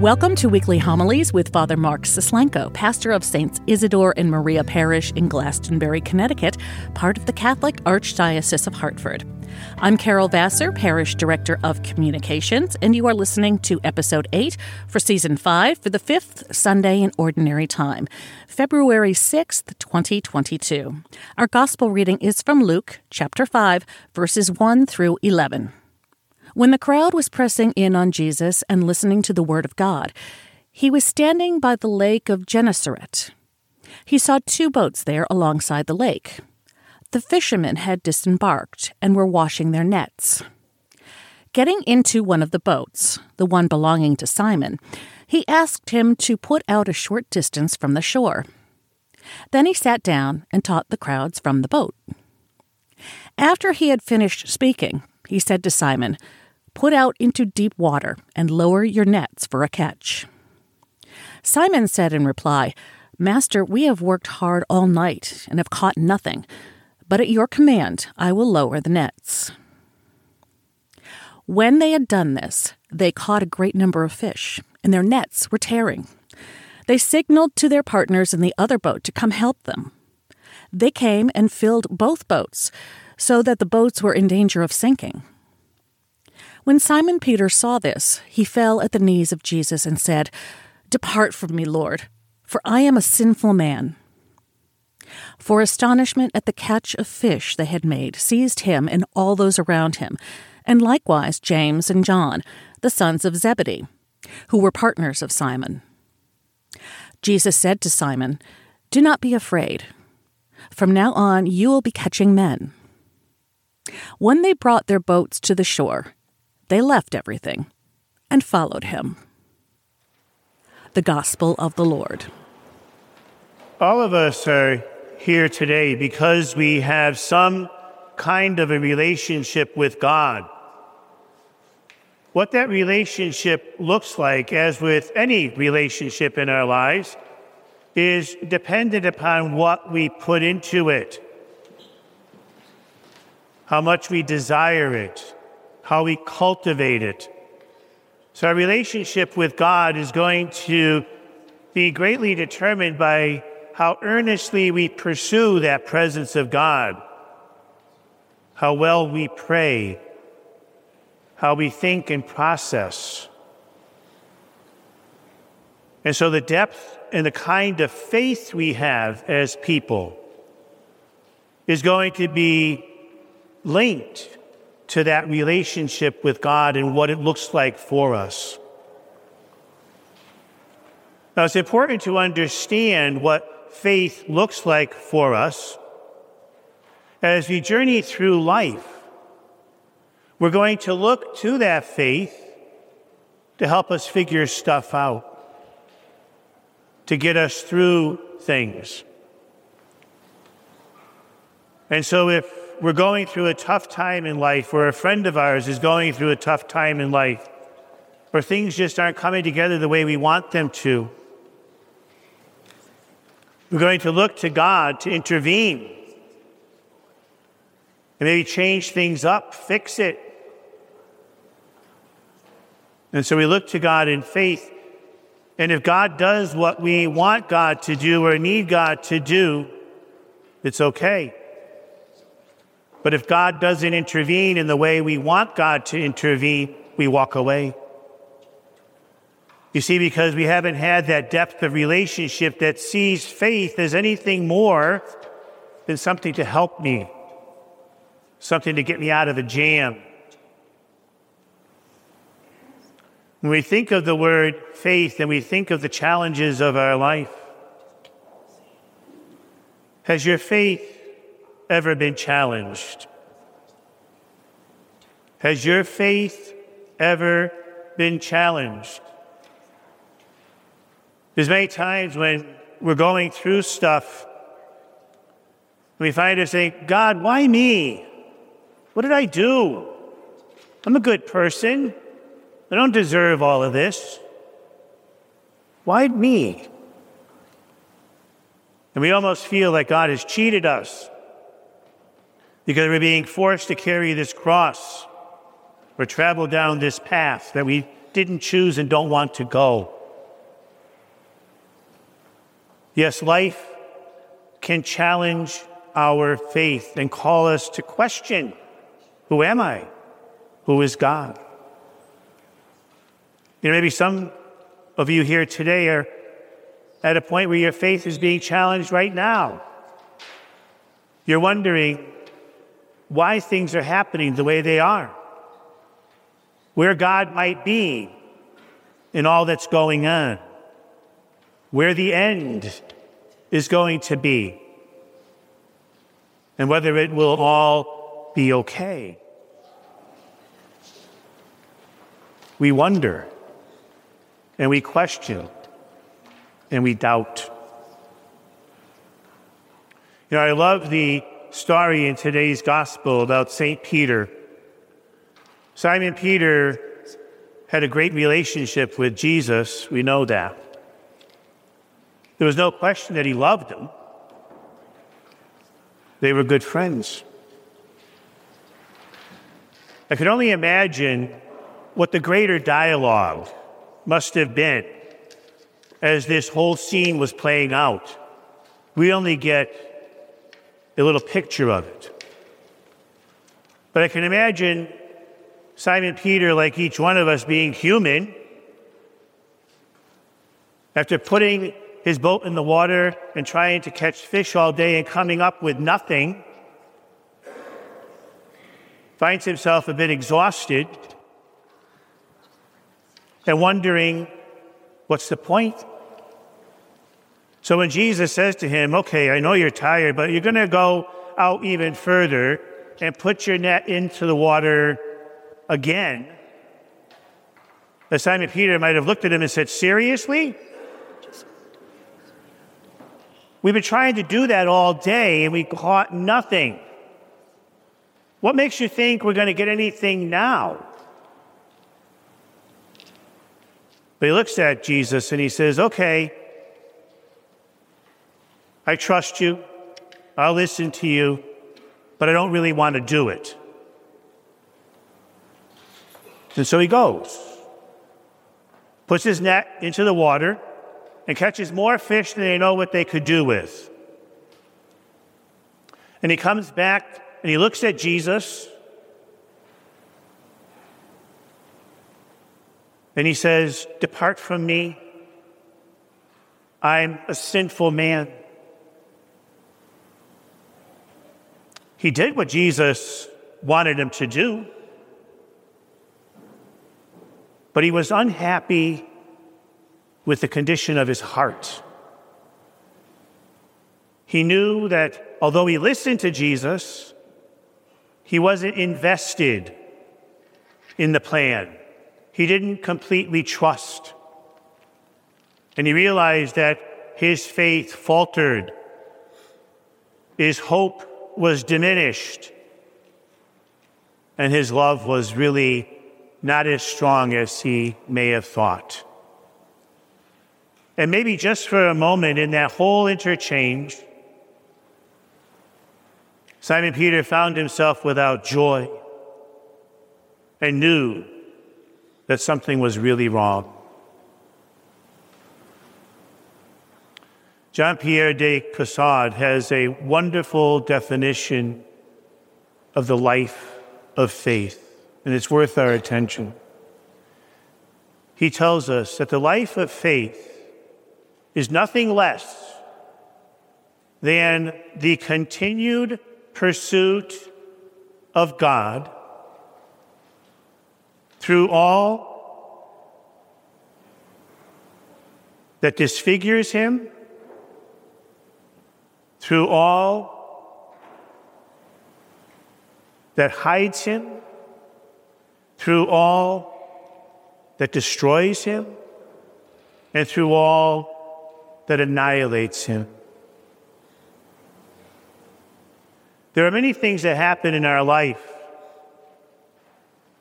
Welcome to Weekly Homilies with Father Mark Suslenko, pastor of Saints Isidore and Maria Parish in Glastonbury, Connecticut, part of the Catholic Archdiocese of Hartford. I'm Carol Vassar, Parish Director of Communications, and you are listening to Episode 8 for Season 5 for the fifth Sunday in Ordinary Time, February 6th, 2022. Our Gospel reading is from Luke, chapter 5, verses 1 through 11. When the crowd was pressing in on Jesus and listening to the word of God, he was standing by the lake of Gennesaret. He saw two boats there alongside the lake. The fishermen had disembarked and were washing their nets. Getting into one of the boats, the one belonging to Simon, he asked him to put out a short distance from the shore. Then he sat down and taught the crowds from the boat. After he had finished speaking, he said to Simon, Put out into deep water and lower your nets for a catch. Simon said in reply, Master, we have worked hard all night and have caught nothing, but at your command I will lower the nets. When they had done this, they caught a great number of fish, and their nets were tearing. They signaled to their partners in the other boat to come help them. They came and filled both boats, so that the boats were in danger of sinking. When Simon Peter saw this, he fell at the knees of Jesus and said, Depart from me, Lord, for I am a sinful man. For astonishment at the catch of fish they had made seized him and all those around him, and likewise James and John, the sons of Zebedee, who were partners of Simon. Jesus said to Simon, Do not be afraid. From now on you will be catching men. When they brought their boats to the shore, they left everything and followed him. The Gospel of the Lord. All of us are here today because we have some kind of a relationship with God. What that relationship looks like, as with any relationship in our lives, is dependent upon what we put into it, how much we desire it, how we cultivate it. So, our relationship with God is going to be greatly determined by how earnestly we pursue that presence of God, how well we pray, how we think and process. And so, the depth and the kind of faith we have as people is going to be linked to that relationship with God and what it looks like for us. Now, it's important to understand what faith looks like for us. As we journey through life, we're going to look to that faith to help us figure stuff out, to get us through things. And so, if we're going through a tough time in life, or a friend of ours is going through a tough time in life, or things just aren't coming together the way we want them to, we're going to look to God to intervene and maybe change things up, fix it. And so we look to God in faith. And if God does what we want God to do or need God to do, it's okay. But if God doesn't intervene in the way we want God to intervene, we walk away. You see, because we haven't had that depth of relationship that sees faith as anything more than something to help me, something to get me out of a jam. When we think of the word faith and we think of the challenges of our life, has your faith ever been challenged? Has your faith ever been challenged? There's many times when we're going through stuff, we find ourselves saying, God, why me? What did I do? I'm a good person. I don't deserve all of this. Why me? And we almost feel like God has cheated us because we're being forced to carry this cross or travel down this path that we didn't choose and don't want to go. Yes, life can challenge our faith and call us to question who am I? Who is God? You know, maybe some of you here today are at a point where your faith is being challenged right now. You're wondering why things are happening the way they are, where God might be in all that's going on, where the end is going to be, and whether it will all be okay. We wonder and we question and we doubt. You know, I love the story in today's gospel about St. Peter. Simon Peter had a great relationship with Jesus. We know that. There was no question that he loved him. They were good friends. I could only imagine what the greater dialogue must have been as this whole scene was playing out. We only get a little picture of it. But I can imagine Simon Peter, like each one of us, being human, after putting his boat in the water and trying to catch fish all day and coming up with nothing, finds himself a bit exhausted and wondering, what's the point? So when Jesus says to him, Okay, I know you're tired, but you're going to go out even further and put your net into the water again, the Simon Peter might have looked at him and said, Seriously? We've been trying to do that all day and we caught nothing. What makes you think we're going to get anything now? But he looks at Jesus and he says, Okay, I trust you. I'll listen to you, but I don't really want to do it. And so he goes, puts his net into the water, and catches more fish than they know what they could do with. And he comes back and he looks at Jesus and he says, Depart from me. I'm a sinful man. He did what Jesus wanted him to do, but he was unhappy with the condition of his heart. He knew that although he listened to Jesus, he wasn't invested in the plan. He didn't completely trust. And he realized that his faith faltered, his hope was diminished, and his love was really not as strong as he may have thought. And maybe just for a moment in that whole interchange, Simon Peter found himself without joy and knew that something was really wrong. Jean Pierre de Caussade has a wonderful definition of the life of faith, and it's worth our attention. He tells us that the life of faith is nothing less than the continued pursuit of God through all that disfigures him through all that hides him, through all that destroys him, and through all that annihilates him. There are many things that happen in our life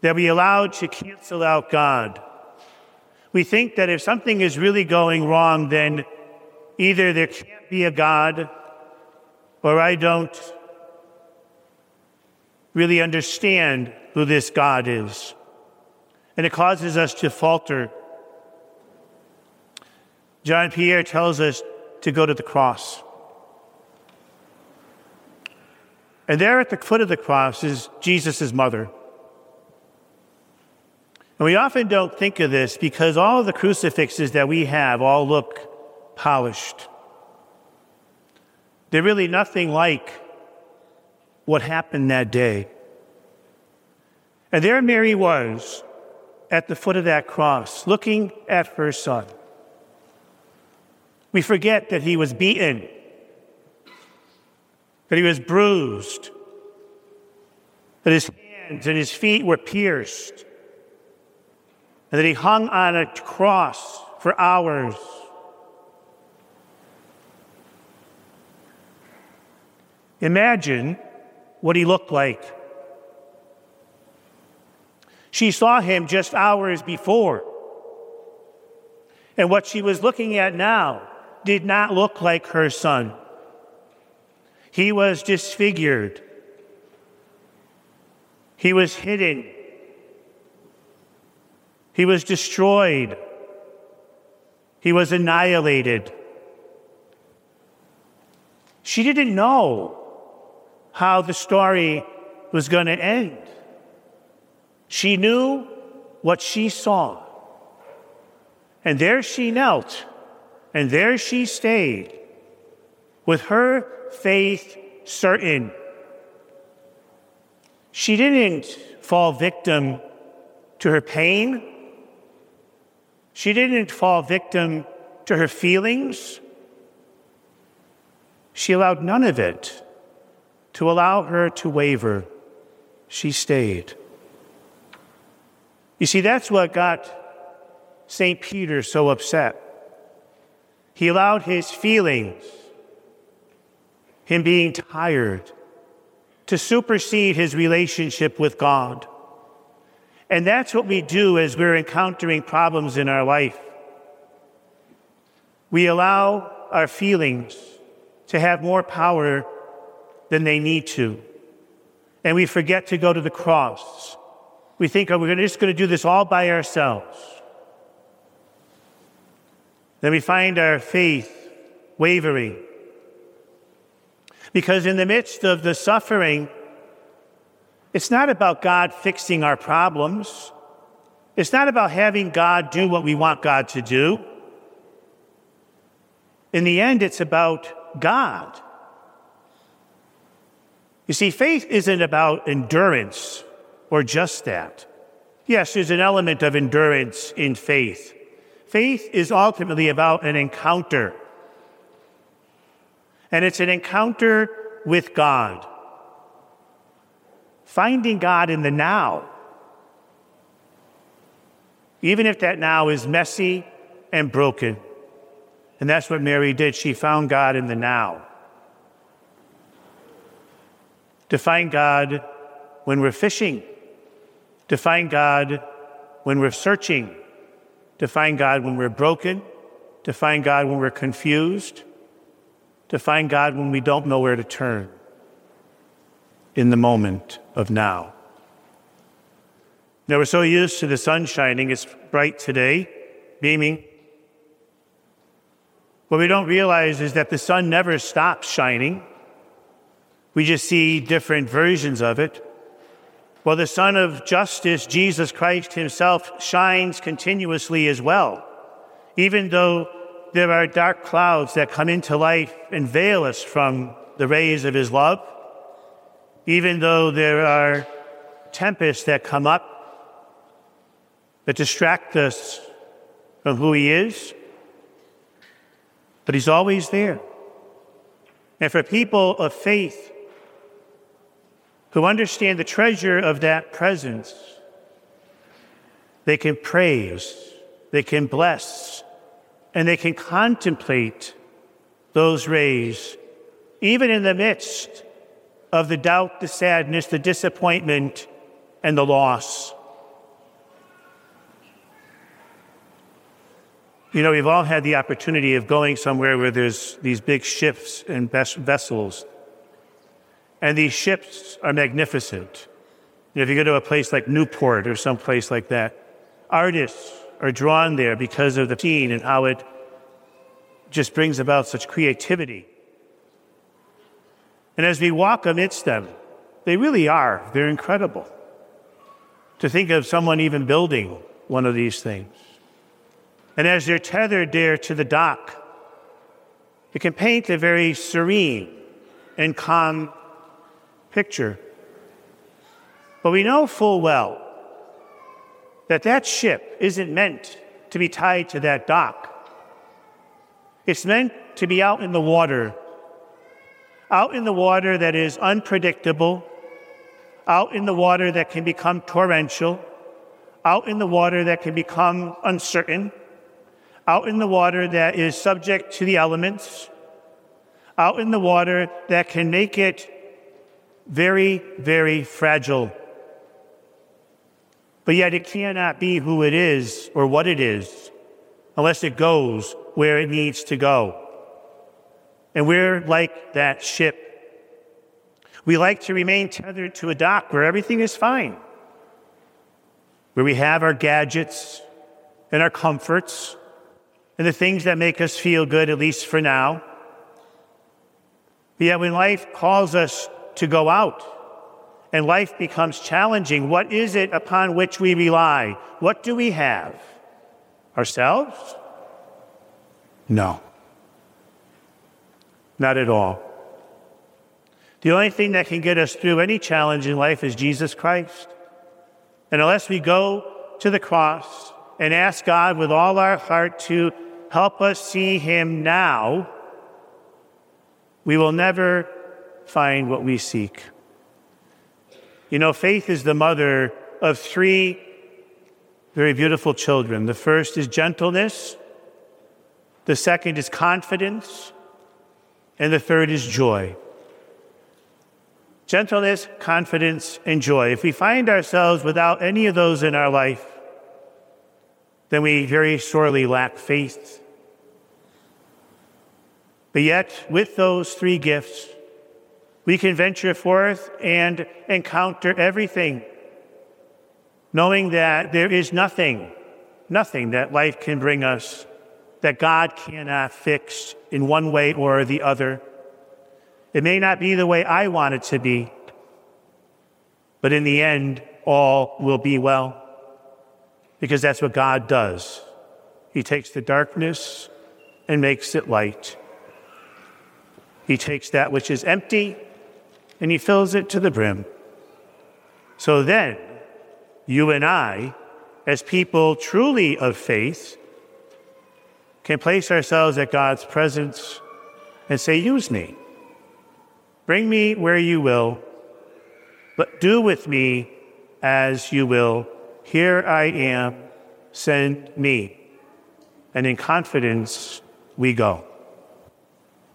that we allow to cancel out God. We think that if something is really going wrong, then either there can't be a God or I don't really understand who this God is. and it causes us to falter. John Pierre tells us to go to the cross. And there at the foot of the cross is Jesus' mother. And we often don't think of this because all of the crucifixes that we have all look polished. They're really nothing like what happened that day. And there Mary was at the foot of that cross, looking at her son. We forget that he was beaten, that he was bruised, that his hands and his feet were pierced, and that he hung on a cross for hours. Imagine what he looked like. She saw him just hours before. And what she was looking at now did not look like her son. He was disfigured, he was hidden, he was destroyed, he was annihilated. She didn't know how the story was going to end. She knew what she saw. And there she knelt, and there she stayed, with her faith certain. She didn't fall victim to her pain. She didn't fall victim to her feelings. She allowed none of it to allow her to waver. She stayed. You see, that's what got St. Peter so upset. He allowed his feelings, him being tired, to supersede his relationship with God. And that's what we do as we're encountering problems in our life. We allow our feelings to have more power than they need to. And we forget to go to the cross we think, oh, we're just going to do this all by ourselves. Then we find our faith wavering. Because in the midst of the suffering, it's not about God fixing our problems. It's not about having God do what we want God to do. In the end, it's about God. You see, faith isn't about endurance or just that. Yes, there's an element of endurance in faith. Faith is ultimately about an encounter. And it's an encounter with God. Finding God in the now. Even if that now is messy and broken. And that's what Mary did. She found God in the now. To find God when we're fishing to find God when we're searching, to find God when we're broken, to find God when we're confused, to find God when we don't know where to turn in the moment of now. Now, we're so used to the sun shining, it's bright today, beaming. What we don't realize is that the sun never stops shining. We just see different versions of it. Well, the Sun of Justice, Jesus Christ Himself, shines continuously as well, even though there are dark clouds that come into life and veil us from the rays of His love, even though there are tempests that come up that distract us from who He is, but He's always there. And for people of faith, who understand the treasure of that presence, they can praise, they can bless, and they can contemplate those rays, even in the midst of the doubt, the sadness, the disappointment, and the loss. You know, we've all had the opportunity of going somewhere where there's these big ships and vessels and these ships are magnificent. You know, if you go to a place like Newport or some place like that, artists are drawn there because of the scene and how it just brings about such creativity. And as we walk amidst them, they really are. They're incredible. To think of someone even building one of these things. And as they're tethered there to the dock, it can paint a very serene and calm picture. But we know full well that that ship isn't meant to be tied to that dock. It's meant to be out in the water, out in the water that is unpredictable, out in the water that can become torrential, out in the water that can become uncertain, out in the water that is subject to the elements, out in the water that can make it very, very fragile but yet it cannot be who it is or what it is unless it goes where it needs to go. And we're like that ship. We like to remain tethered to a dock where everything is fine, where we have our gadgets and our comforts and the things that make us feel good, at least for now. But yet, when life calls us to go out, and life becomes challenging, what is it upon which we rely? What do we have? Ourselves? No. Not at all. The only thing that can get us through any challenge in life is Jesus Christ. And unless we go to the cross and ask God with all our heart to help us see Him now, we will never find what we seek. You know, faith is the mother of three very beautiful children. The first is gentleness, the second is confidence, and the third is joy. Gentleness, confidence, and joy. If we find ourselves without any of those in our life, then we very sorely lack faith. But yet, with those three gifts, we can venture forth and encounter everything, knowing that there is nothing, nothing that life can bring us that God cannot fix in one way or the other. It may not be the way I want it to be, but in the end, all will be well, because that's what God does. He takes the darkness and makes it light. He takes that which is empty and he fills it to the brim. So then, you and I, as people truly of faith, can place ourselves at God's presence and say, Use me. Bring me where you will, but do with me as you will. Here I am, send me. And in confidence, we go.